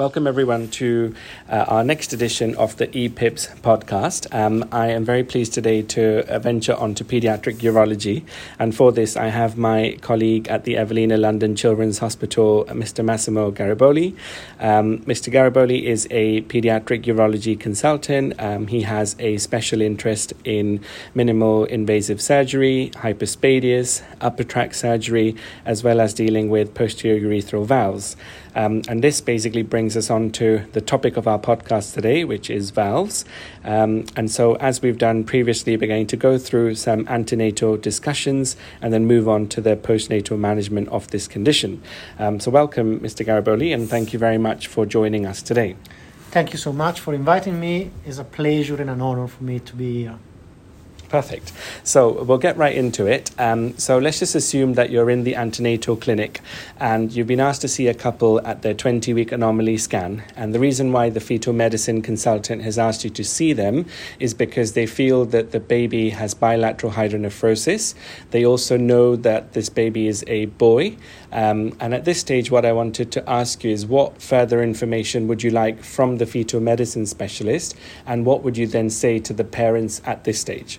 Welcome, everyone, to uh, our next edition of the ePIPS podcast. Um, I am very pleased today to uh, venture onto pediatric urology. And for this, I have my colleague at the Evelina London Children's Hospital, Mr. Massimo Garriboli. Um, Mr. Garriboli is a pediatric urology consultant. Um, he has a special interest in minimal invasive surgery, hypospadias, upper tract surgery, as well as dealing with posterior urethral valves. Um, and this basically brings us on to the topic of our podcast today, which is valves. Um, and so, as we've done previously, we're going to go through some antenatal discussions and then move on to the postnatal management of this condition. Um, so, welcome, Mr. Garriboli, and thank you very much for joining us today. Thank you so much for inviting me. It's a pleasure and an honor for me to be here. Perfect. So we'll get right into it. Um, so let's just assume that you're in the antenatal clinic and you've been asked to see a couple at their 20 week anomaly scan. And the reason why the fetal medicine consultant has asked you to see them is because they feel that the baby has bilateral hydronephrosis. They also know that this baby is a boy. Um, and at this stage, what I wanted to ask you is what further information would you like from the fetal medicine specialist? And what would you then say to the parents at this stage?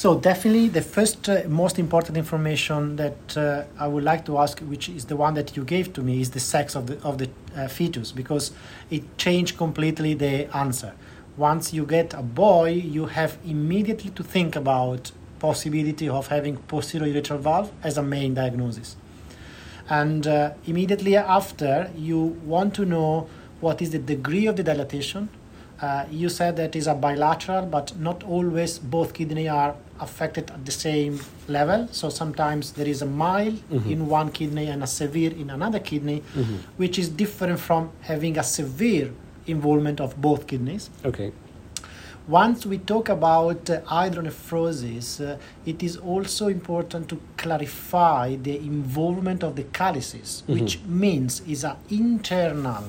So definitely the first uh, most important information that uh, I would like to ask, which is the one that you gave to me, is the sex of the of the uh, fetus because it changed completely the answer. Once you get a boy, you have immediately to think about possibility of having posterior urethral valve as a main diagnosis, and uh, immediately after you want to know what is the degree of the dilatation. Uh, you said that is a bilateral, but not always both kidney are affected at the same level. So sometimes there is a mild mm-hmm. in one kidney and a severe in another kidney, mm-hmm. which is different from having a severe involvement of both kidneys. Okay. Once we talk about uh, hydronephrosis, uh, it is also important to clarify the involvement of the calyces, mm-hmm. which means is an internal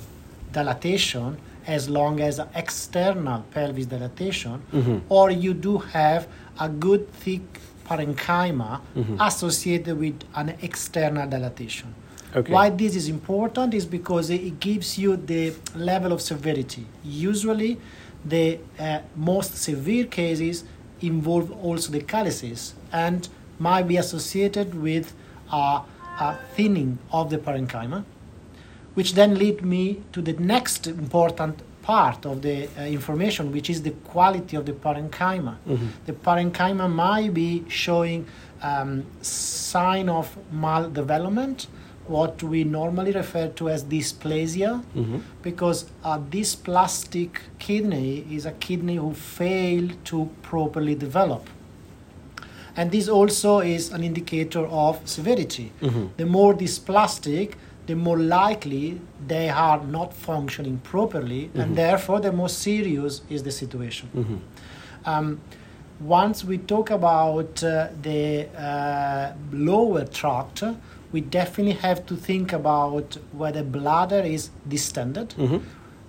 dilatation as long as external pelvis dilatation, mm-hmm. or you do have a good thick parenchyma mm-hmm. associated with an external dilatation. Okay. Why this is important is because it gives you the level of severity. Usually, the uh, most severe cases involve also the calyces and might be associated with a, a thinning of the parenchyma, which then lead me to the next important part of the uh, information, which is the quality of the parenchyma. Mm-hmm. The parenchyma might be showing um, sign of maldevelopment, what we normally refer to as dysplasia, mm-hmm. because a dysplastic kidney is a kidney who failed to properly develop. And this also is an indicator of severity. Mm-hmm. The more dysplastic, the more likely they are not functioning properly, mm-hmm. and therefore the more serious is the situation. Mm-hmm. Um, once we talk about uh, the uh, lower tract, we definitely have to think about whether bladder is distended. Mm-hmm.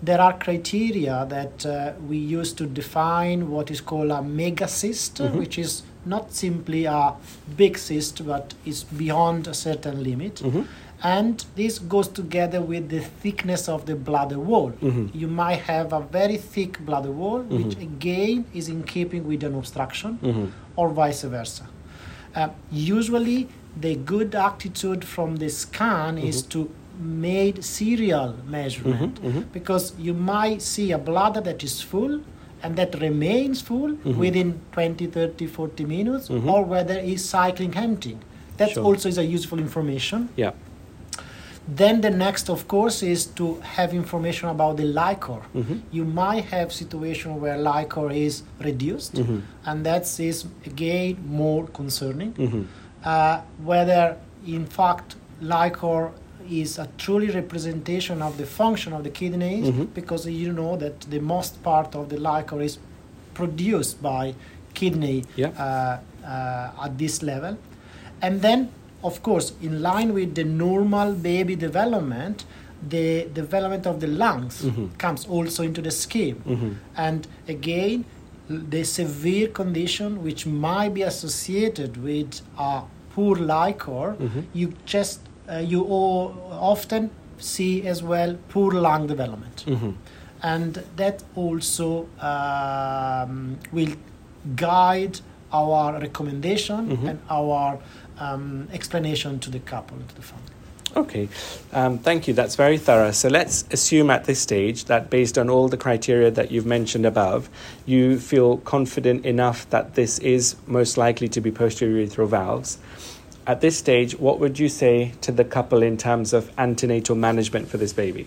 There are criteria that uh, we use to define what is called a megacyst, mm-hmm. which is not simply a big cyst, but is beyond a certain limit. And this goes together with the thickness of the bladder wall. Mm-hmm. You might have a very thick bladder wall, mm-hmm. which again is in keeping with an obstruction, mm-hmm. or vice versa. Uh, usually, the good attitude from the scan is mm-hmm. to made serial measurement mm-hmm. Mm-hmm. because you might see a bladder that is full and that remains full within 20 30 40 minutes or whether it's cycling empty that sure. also is a useful information yeah then the next, of course, is to have information about the liquor. Mm-hmm. You might have situation where liquor is reduced, mm-hmm. and that is again more concerning. Mm-hmm. Uh, whether in fact liquor is a truly representation of the function of the kidneys, mm-hmm. because you know that the most part of the liquor is produced by kidney yeah. uh, uh, at this level, and then of course, in line with the normal baby development, the development of the lungs mm-hmm. comes also into the scheme. Mm-hmm. And again, the severe condition which might be associated with a poor liquor, mm-hmm. you just uh, you often see as well poor lung development. Mhm. And that also um, will guide our recommendation Mhm. and our um, explanation to the couple, to the family. Okay, um, thank you. That's very thorough. So let's assume at this stage that based on all the criteria that you've mentioned above, you feel confident enough that this is most likely to be posterior urethral valves. At this stage, what would you say to the couple in terms of antenatal management for this baby?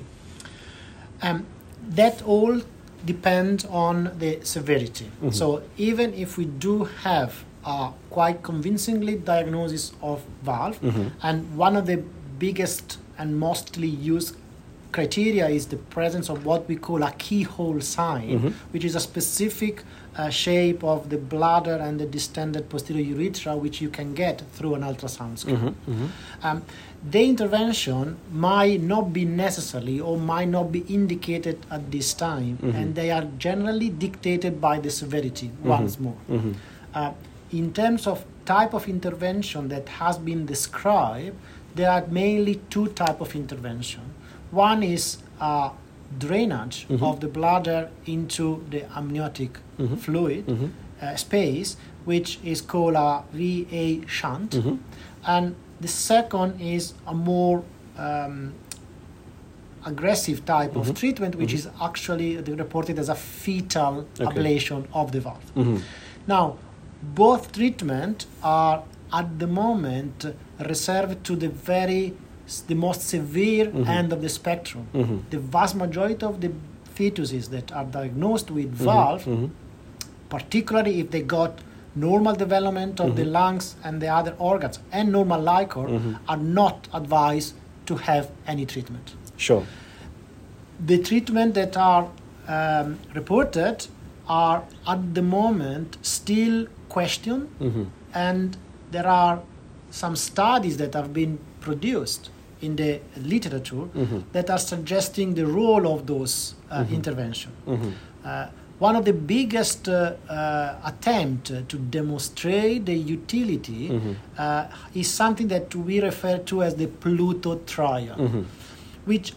Um, that all depends on the severity. Mhm. So even if we do have a quite convincingly diagnosis of valve, Mhm. and one of the biggest and mostly used criteria is the presence of what we call a keyhole sign, Mhm. which is a specific uh, shape of the bladder and the distended posterior urethra, which you can get through an ultrasound scan. Mhm, mhm. Um, the intervention might not be necessary or might not be indicated at this time, Mhm. and they are generally dictated by the severity. Once more, Mhm. uh, in terms of type of intervention that has been described, there are mainly two type of intervention. One is uh, drainage Mhm. of the bladder into the amniotic Mhm. fluid Mhm. uh, space, which is called a VA shunt. Mhm. And the second is a more um, aggressive type of treatment, which Mhm. is actually reported as a fetal Okay. ablation of the valve. Now, both treatment are at the moment reserved to the very the most severe Mhm. end of the spectrum. Mhm. The vast majority of the fetuses that are diagnosed with Mhm. valve Mhm. particularly if they got normal development of the Mhm. lungs and the other organs and normal liquor, Mhm. are not advised to have any treatment. Sure. The treatment that are um, reported are at the moment still questioned, Mhm. and there are some studies that have been produced in the literature Mhm. that are suggesting the role of those uh, Mhm. intervention. Mhm. Uh, one of the biggest uh, uh, attempt to demonstrate the utility Mhm. uh, is something that we refer to as the Pluto trial, Mhm. which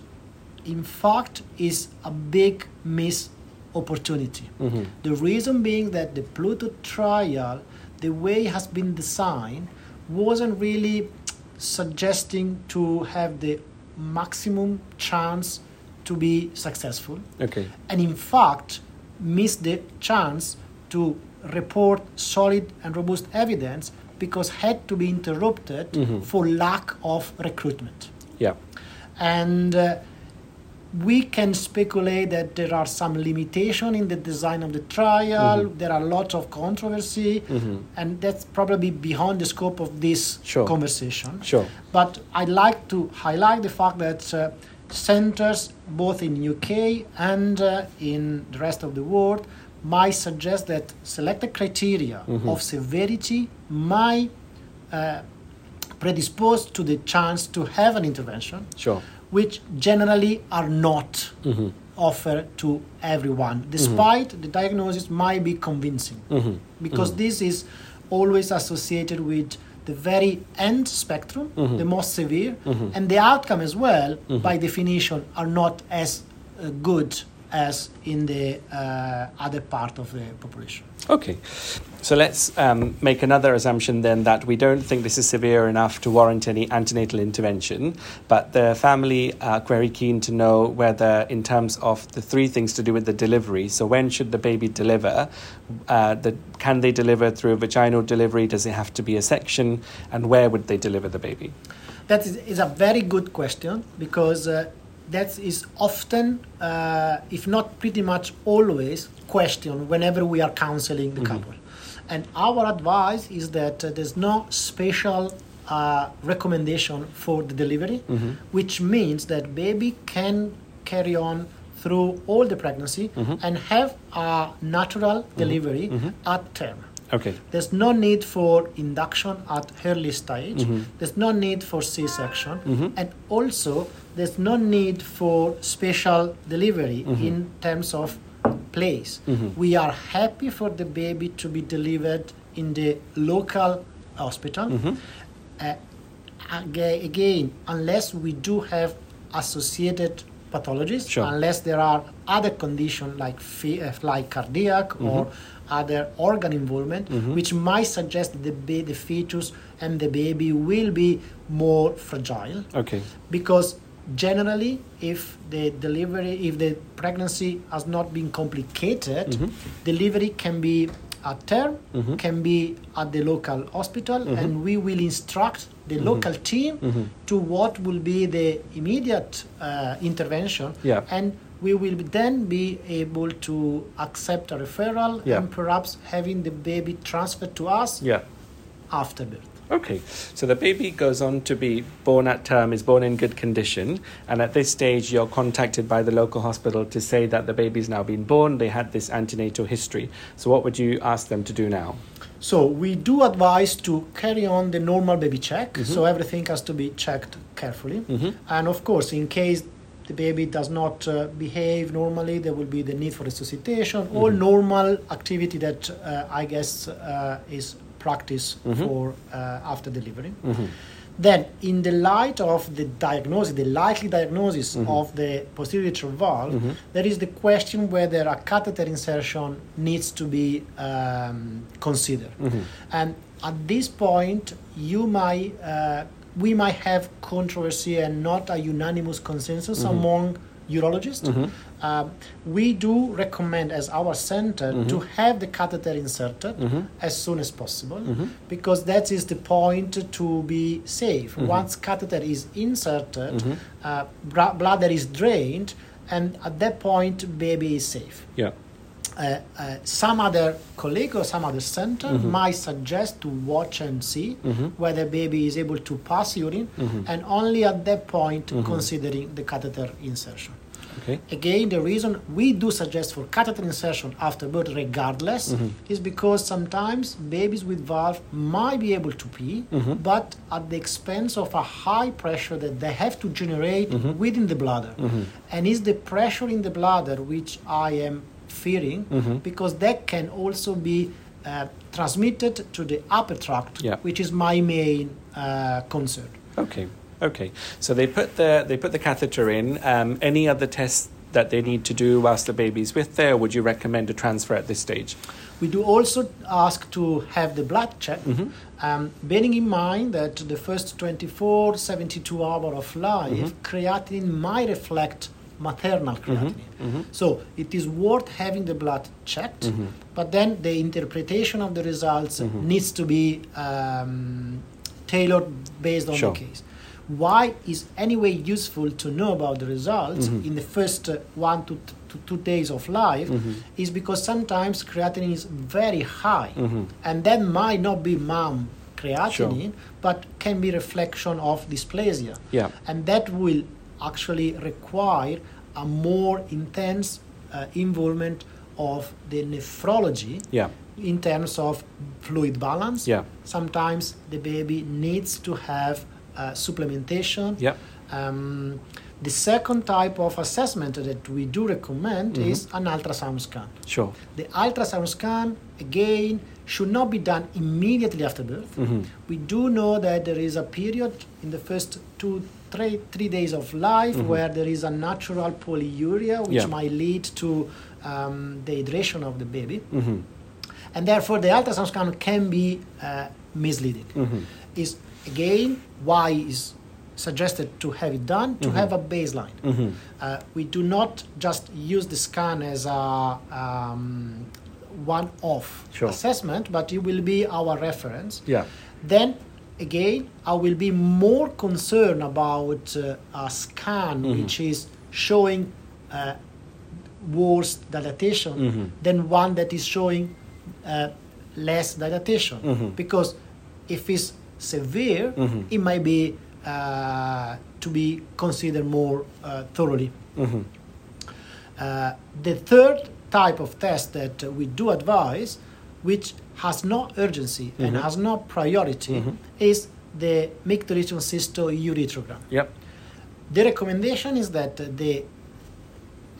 in fact is a big miss opportunity. Mhm. The reason being that the Pluto trial, the way it has been designed, wasn't really suggesting to have the maximum chance to be successful Okay. and in fact missed the chance to report solid and robust evidence because had to be interrupted Mhm. for lack of recruitment Yeah. and uh, we can speculate that there are some limitation in the design of the trial Mhm. there are lots of controversy Mhm. and that's probably beyond the scope of this Sure. conversation Sure. but I'd like to highlight the fact that uh, centers both in UK and uh, in the rest of the world might suggest that selected criteria Mhm. of severity might uh, predispose to the chance to have an intervention, Sure. Which generally are not Mhm. offered to everyone, despite the diagnosis might be convincing Mhm. because this is always associated with the very end spectrum, Mhm. the most severe, and the outcome as well, by definition, are not as uh, good as in the uh, other part of the population. Okay, so let's um, make another assumption then that we don't think this is severe enough to warrant any antenatal intervention, but the family are very keen to know whether, in terms of the three things to do with the delivery, so when should the baby deliver? Uh, the, can they deliver through vaginal delivery? Does it have to be a section? And where would they deliver the baby? That is, is a very good question because uh, that is often, uh, if not pretty much always, questioned whenever we are counseling the couple. And our advice is that uh, there's no special uh, recommendation for the delivery, Mhm. which means that baby can carry on through all the pregnancy Mhm. and have a natural delivery Mhm. at term. Okay. There's no need for induction at early stage. Mhm. There's no need for C-section, Mhm. and also there's no need for special delivery Mhm. in terms of place. Mhm. We are happy for the baby to be delivered in the local hospital. Mhm. Uh, again, unless we do have associated pathologies Sure. unless there are other conditions like fe- uh, like cardiac or other organ involvement mm-hmm. which might suggest the, ba- the fetus and the baby will be more fragile. Okay. because generally if the delivery if the pregnancy has not been complicated mm-hmm. delivery can be at term mm-hmm. can be at the local hospital and we will instruct the local team to what will be the immediate uh, intervention. Yeah. and we will then be able to accept a referral Yeah. and perhaps having the baby transferred to us Yeah. after birth Okay, so the baby goes on to be born at term, is born in good condition, and at this stage you're contacted by the local hospital to say that the baby's now been born, they had this antenatal history. So, what would you ask them to do now? So we do advise to carry on the normal baby check. Mm-hmm. So everything has to be checked carefully. Mm-hmm. And of course, in case the baby does not uh, behave normally, there will be the need for resuscitation. All normal activity that uh, I guess uh, is practice for uh, after delivery. Then, in the light of the diagnosis, the likely diagnosis of the posterior urethral valve, there is the question whether a catheter insertion needs to be um, considered. And at this point, you might, uh, we might have controversy and not a unanimous consensus mm-hmm. among urologists. Um, we do recommend, as our center, to mm-hmm. have the catheter inserted as soon as possible because that is the point to be safe. Once catheter is inserted, uh, is drained, and at that point, baby is safe. Yeah. Uh, uh, some other colleague or some other center mm-hmm. might suggest to watch and see mm-hmm. whether baby is able to pass urine, mm-hmm. and only at that point considering the catheter insertion. Okay. Again, the reason we do suggest for catheter insertion after birth, regardless, is because sometimes babies with valve might be able to pee, but at the expense of a high pressure that they have to generate within the bladder. And it's the pressure in the bladder which I am fearing, because that can also be uh, transmitted to the upper tract, Yeah. which is my main uh, concern. Okay. Okay. So they put the they put the catheter in. Um, any other tests that they need to do whilst the baby's with there? Would you recommend a transfer at this stage? We do also ask to have the blood check, um, bearing in mind that the first 24, 72 hours of life, creatinine might reflect maternal mm-hmm. creatinine. Mm-hmm. So it is worth having the blood checked, mm-hmm. but then the interpretation of the results needs to be um, tailored based on Sure. the case. Why is anyway useful to know about the results in the first uh, one to, t- to two days of life is because sometimes creatinine is very high and that might not be mom creatinine but can be reflection of dysplasia. Yeah. and that will actually require a more intense uh, involvement of the nephrology Yeah. in terms of fluid balance. Yeah. Sometimes the baby needs to have uh, supplementation. Yeah. Um, the second type of assessment that we do recommend Mm-hmm. is an ultrasound scan. Sure. The ultrasound scan, again, should not be done immediately after birth. Mm-hmm. We do know that there is a period in the first two, three, three days of life where there is a natural polyuria, which Mm-hmm. Yeah. might lead to um, dehydration of the baby. Mm-hmm. And therefore, the ultrasound scan can be uh, misleading. Mm-hmm. Is again why is suggested to have it done to have a baseline. Mm-hmm. Uh, we do not just use the scan as a um, one-off Sure. assessment, but it will be our reference. Yeah. Then again, I will be more concerned about uh, a scan Mm-hmm. which is showing uh, worse dilatation Mm-hmm. than one that is showing uh, less dilatation. Mhm. Because if it's severe, Mhm. it might be uh, to be considered more uh, thoroughly. Mm-hmm. Uh, the third type of test that we do advise, which has no urgency and Mhm. has no priority, Mhm. is the micturition cysto urethrogram. Yep. The recommendation is that the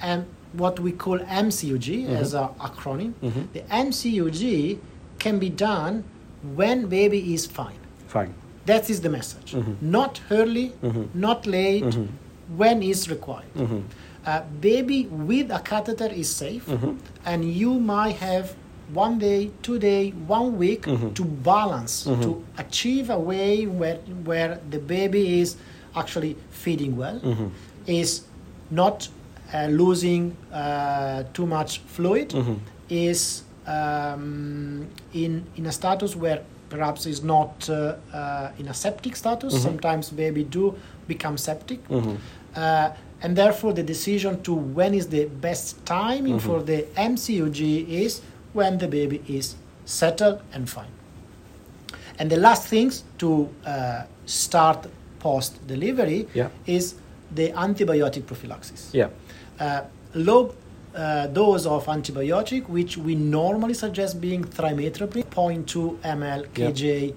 um, what we call MCUG as an acronym, Mhm. the MCUG can be done when baby is fine. Fine. That is the message. Mhm. Not early, Mhm. not late, when is required. Uh, baby with a catheter is safe, and you might have one day, two day, one week Mhm. to balance Mhm. to achieve a way where where the baby is actually feeding well, Mhm. is not uh, losing uh, too much fluid, Mhm. is um, in in a status where perhaps is not uh, uh, in a septic status. Mhm. Sometimes baby do become septic. Mhm. Uh, and therefore, the decision to when is the best timing for the MCUG is when the baby is settled and fine. And the last things to uh, start post delivery Yeah. is the antibiotic prophylaxis. Yeah. Uh, low uh, dose of antibiotic, which we normally suggest being trimethoprim, 0.2 ml Yeah. kj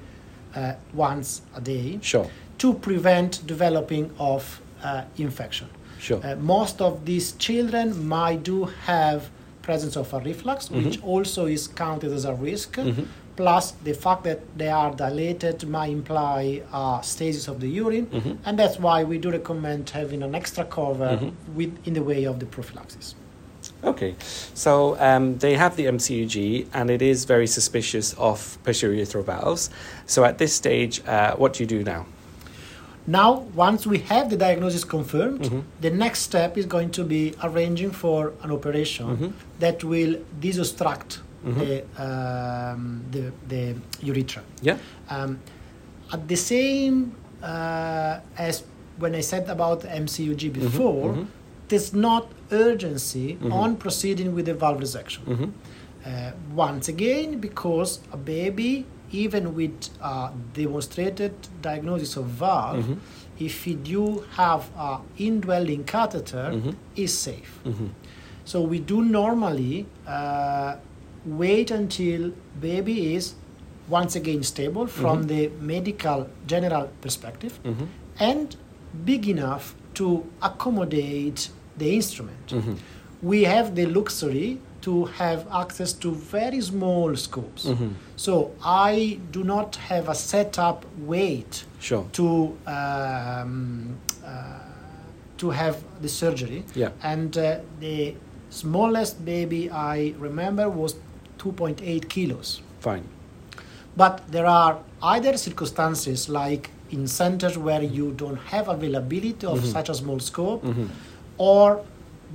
uh, once a day Sure. to prevent developing of uh, infection. Sure. Uh, most of these children might do have presence of a reflux, which also is counted as a risk. Mhm. Plus, the fact that they are dilated might imply uh, stasis of the urine, Mhm. and that's why we do recommend having an extra cover Mhm. with in the way of the prophylaxis. Okay, so um, they have the MCUG and it is very suspicious of postureo valves. So at this stage, uh, what do you do now? Now, once we have the diagnosis confirmed, Mhm. the next step is going to be arranging for an operation Mhm. that will disobstruct Mhm. the, um, the, the urethra. Yeah. Um, at the same uh, as when I said about MCUG before, mhm. there's not urgency Mhm. on proceeding with the valve resection. Uh, once again, because a baby, even with uh, demonstrated diagnosis of valve, Mhm. if you do have an indwelling catheter, Mhm. is safe. hmm So we do normally uh, wait until baby is once again stable from Mhm. the medical general perspective hmm and big enough to accommodate the instrument. hmm We have the luxury to have access to very small scopes. hmm So I do not have a setup weight Sure. to um, uh, to have the surgery. Yeah. And uh, the smallest baby I remember was 2.8 kilos. Fine. But there are either circumstances like in centers where you don't have availability of Mhm. such a small scope, hmm or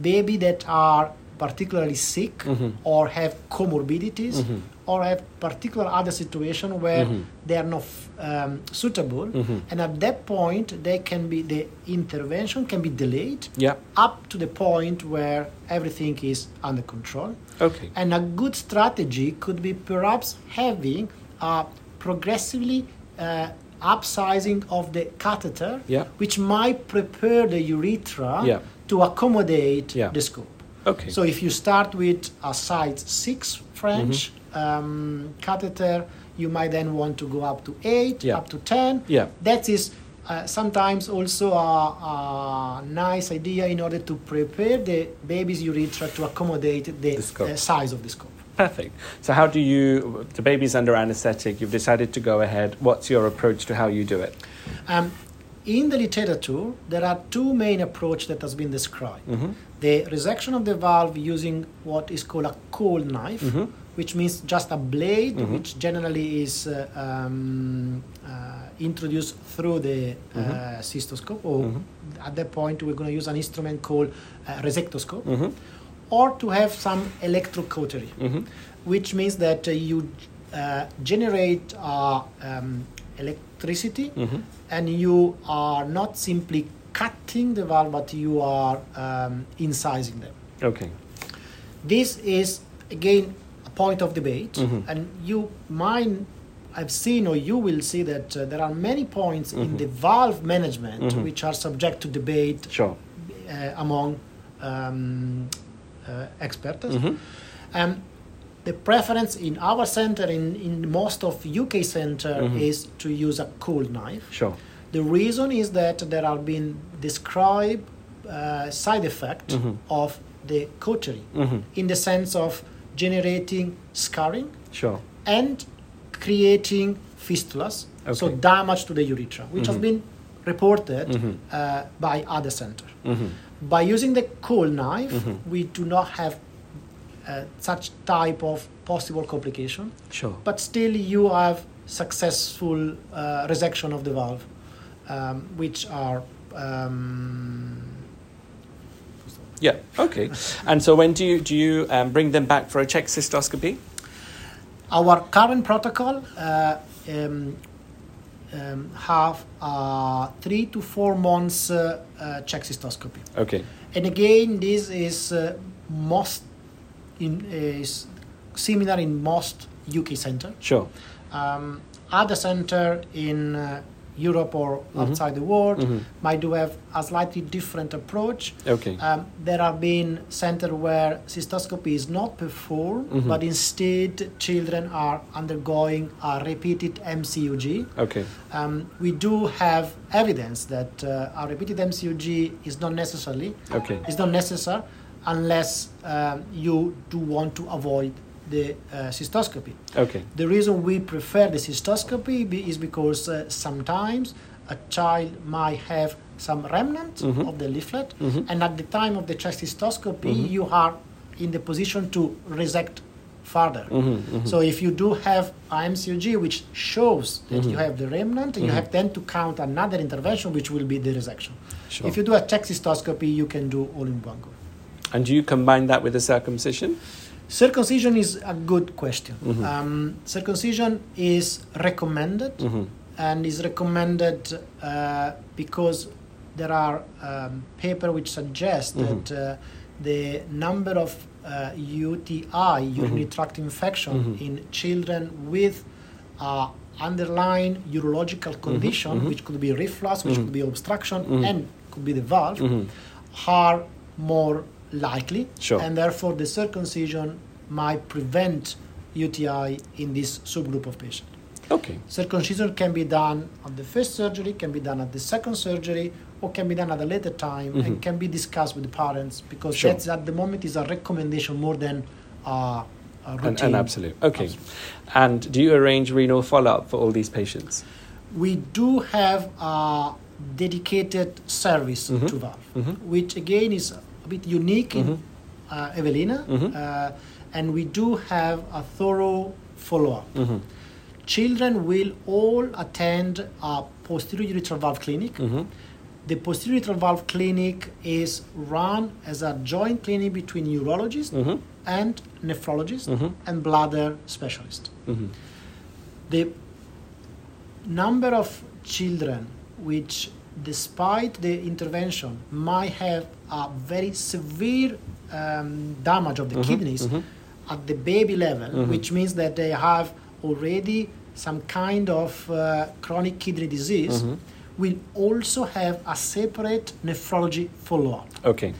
baby that are particularly sick Mhm. or have comorbidities Mhm. or have particular other situation where Mhm. they are not um, suitable Mhm. and at that point they can be the intervention can be delayed Yeah. up to the point where everything is under control Okay. and a good strategy could be perhaps having a progressively uh, upsizing of the catheter, Yeah. which might prepare the urethra Yeah. to accommodate the scope. Okay. So if you start with a size 6 French Mm-hmm. um, catheter, you might then want to go up to 8, Yeah. up to 10. Yeah. That is uh, sometimes also a, a nice idea in order to prepare the baby's urethra to accommodate the, The uh, size of the scope. Perfect. So how do you? The baby's under anaesthetic. You've decided to go ahead. What's your approach to how you do it? Um, in the literature, there are two main approaches that has been described. Mm-hmm. The resection of the valve using what is called a cold knife, Mhm. which means just a blade, Mhm. which generally is uh, um, uh, introduced through the uh, Mhm. cystoscope, or Mhm. at that point we're going to use an instrument called uh, resectoscope, Mm-hmm. or to have some electrocautery, Mm-hmm. which means that uh, you uh, generate uh, um, electricity Mm-hmm. And you are not simply cutting the valve, but you are um, incising them. Okay. This is again a point of debate, Mhm. and you might have seen or you will see that uh, there are many points in Mhm. the valve management Mhm. which are subject to debate Sure. uh, among um, uh, experts. Mm-hmm. Um, the preference in our center, in, in most of UK center, Mhm. is to use a cold knife. Sure. The reason is that there have been described uh, side effect Mhm. of the cautery Mm-hmm. in the sense of generating scarring Sure. and creating fistulas, so damage to the urethra, which has Mhm. been reported Mhm. uh, by other center. Mhm. By using the cold knife, we do not have uh, such type of possible complication, Sure. but still you have successful uh, resection of the valve, um, which are um, Yeah. Okay. And so when do you do you um, bring them back for a check cystoscopy? Our current protocol uh, um, um, have uh, three to four months uh, uh, check cystoscopy, Okay. and again, this is uh, most in is similar in most UK center. Sure. Um, other center in uh, Europe or Mhm. outside the world Mhm. might do have a slightly different approach. Okay. Um, there have been centers where cystoscopy is not performed, Mhm. but instead children are undergoing a repeated MCUG. Okay. Um, we do have evidence that uh, a repeated MCUG is not necessarily Okay. is not necessary unless um, you do want to avoid the uh, cystoscopy. Okay. The reason we prefer the cystoscopy be- is because uh, sometimes a child might have some remnant Mhm. of the leaflet, Mhm. and at the time of the check cystoscopy, Mhm. you are in the position to resect further. Mhm, mhm. So if you do have a MCUG which shows that you Mhm. have the remnant, you have then to count another intervention which will be the resection. Sure. If you do a check cystoscopy, you can do all in one go. And do you combine that with a circumcision? Circumcision is a good question. Mhm. Um, circumcision is recommended Mhm. and is recommended uh, because there are um, paper which suggest Mhm. that uh, the number of uh, UTI, urinary Mhm. tract infection, Mhm. in children with uh, underlying urological condition, mhm. which could be reflux, which could be obstruction, and could be the valve, are more likely, Sure. and therefore the circumcision might prevent UTI in this subgroup of patients. Okay. Circumcision can be done at the first surgery, can be done at the second surgery, or can be done at a later time Mhm. and can be discussed with the parents because Sure. that's at the moment is a recommendation more than uh, a An, routine. an absolute. Okay. Absolute. And do you arrange renal follow up for all these patients? We do have a dedicated service Mhm. to valve, Mhm. which again is a bit unique in Mhm. uh, Evelina, Mhm. uh, and we do have a thorough follow-up. Mhm. Children will all attend a posterior urethral valve clinic. Mhm. The posterior urethral valve clinic is run as a joint clinic between urologists Mhm. and nephrologists Mhm. and bladder specialists. Mhm. The number of children which, despite the intervention, might have a very severe um, damage of the Mhm. kidneys Mhm. at the baby level, Mhm. which means that they have already some kind of uh, chronic kidney disease, Mhm. will also have a separate nephrology follow up, Okay.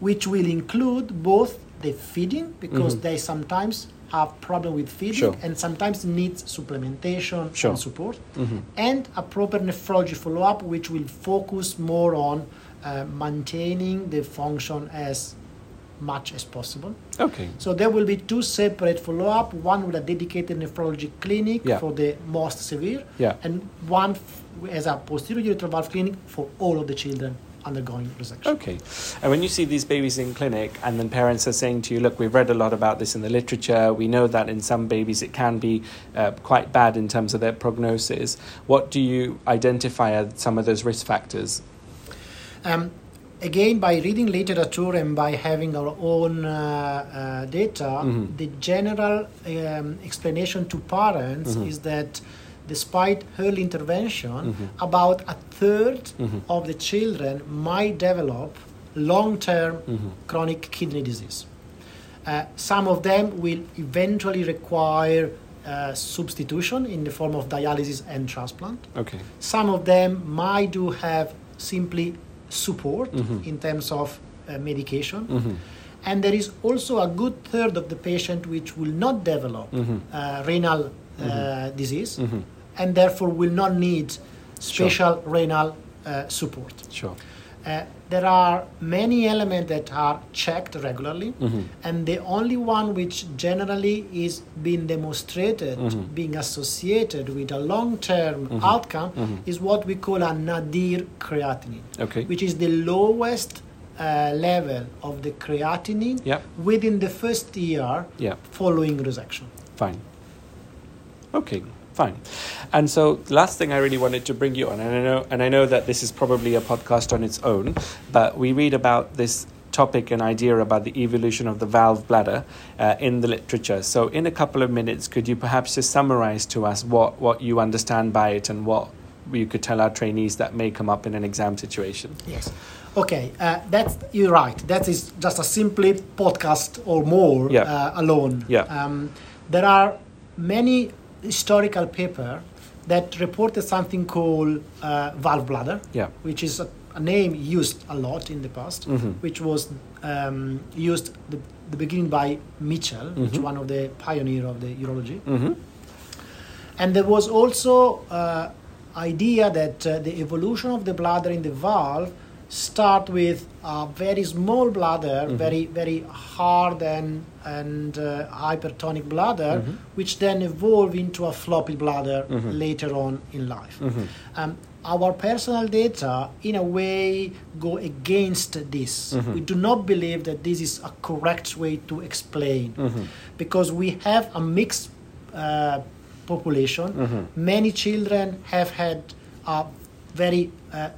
which will include both the feeding, because Mhm. they sometimes have problem with feeding Sure. and sometimes needs supplementation Sure. and support, Mhm. and a proper nephrology follow up, which will focus more on uh, maintaining the function as much as possible. Okay. So there will be two separate follow-up, one with a dedicated nephrology clinic Yeah. for the most severe, Yeah. and one f- as a posterior urethral valve clinic for all of the children undergoing resection. Okay. And when you see these babies in clinic, and then parents are saying to you, look, we've read a lot about this in the literature, we know that in some babies it can be uh, quite bad in terms of their prognosis, what do you identify as some of those risk factors? Um, again, by reading literature and by having our own uh, uh, data, Mhm. the general um, explanation to parents Mhm. is that despite early intervention, Mhm. about a third Mhm. of the children might develop long-term Mhm. chronic kidney disease. Uh, some of them will eventually require uh, substitution in the form of dialysis and transplant. Okay. Some of them might do have simply support Mhm. in terms of uh, medication. Mhm. And there is also a good third of the patient which will not develop Mhm. uh, renal uh, disease Mhm. and therefore will not need special renal uh, support. Sure. Uh, there are many elements that are checked regularly, Mm-hmm. and the only one which generally is being demonstrated, Mm-hmm. being associated with a long-term outcome, is what we call a nadir creatinine, Okay. which is the lowest uh, level of the creatinine Yeah. within the first year Yeah. following resection. Fine. Okay, fine. And so last thing I really wanted to bring you on, and I know and I know that this is probably a podcast on its own, but we read about this topic and idea about the evolution of the valve bladder uh, in the literature. So in a couple of minutes, could you perhaps just summarize to us what, what you understand by it and what you could tell our trainees that may come up in an exam situation? Yes. Okay, uh, that's you're right. That is just a simply podcast or more Yeah. uh, alone. Yeah. Um, there are many historical paper that reported something called uh, valve bladder, Yeah. which is a, a name used a lot in the past, Mhm. which was um, used the, the beginning by Mitchell, which Mhm. one of the pioneer of the urology. Mm-hmm. And there was also uh, idea that uh, the evolution of the bladder in the valve start with a very small bladder, Mhm. very very hard and and uh, hypertonic bladder, Mhm. which then evolve into a floppy bladder Mhm. later on in life. Mhm. Um, our personal data, in a way, go against this. Mhm. We do not believe that this is a correct way to explain Mhm. because we have a mixed uh, population. Many children have had a very uh,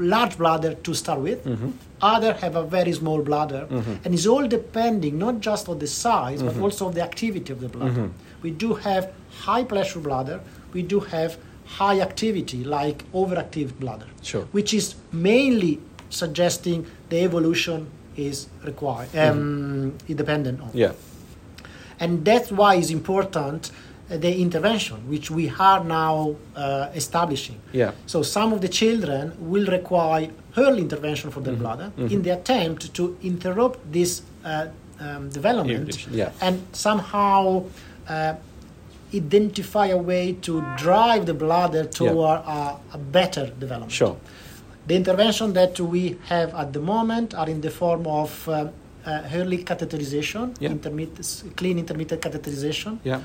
large bladder to start with. Mhm. Other have a very small bladder, Mhm. and it's all depending not just on the size but Mhm. also of the activity of the bladder. Mhm. We do have high pressure bladder. We do have high activity like overactive bladder, Sure. which is mainly suggesting the evolution is required, um, is dependent on Yeah. and that's why it's important the intervention which we are now uh, establishing Yeah. so some of the children will require early intervention for their Mhm. bladder Mhm. in the attempt to interrupt this uh, um, development yeah. and somehow uh, identify a way to drive the bladder toward a, a better development Sure. the intervention that we have at the moment are in the form of uh, uh, early catheterization, Yeah. intermit- clean intermittent catheterization, Yeah.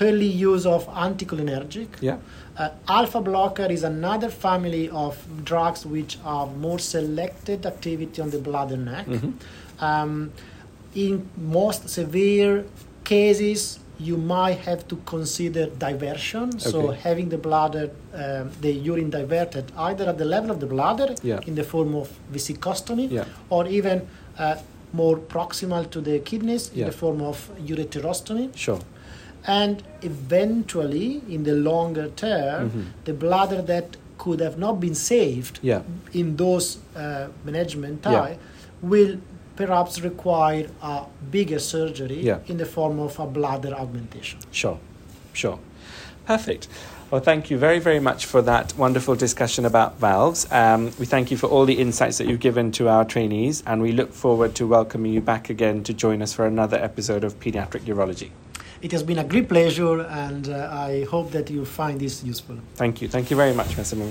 Early use of anticholinergic. Yeah. Uh, alpha blocker is another family of drugs which are more selected activity on the bladder neck. Mhm. Um, in most severe cases, you might have to consider diversion. So having the bladder, um, the urine diverted either at the level of the bladder Yeah. in the form of vesicostomy, Yeah. or even uh, more proximal to the kidneys in Yeah. the form of ureterostomy. Sure. And eventually, in the longer term, Mhm. the bladder that could have not been saved Yeah. in those uh, management Yeah. will perhaps require a bigger surgery Yeah. in the form of a bladder augmentation. Sure, sure. Perfect. Well, thank you very, very much for that wonderful discussion about valves. Um, we thank you for all the insights that you've given to our trainees, and we look forward to welcoming you back again to join us for another episode of Pediatric Urology. It has been a great pleasure, and uh, I hope that you find this useful. Thank you. Thank you very much, Massimo.